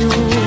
you.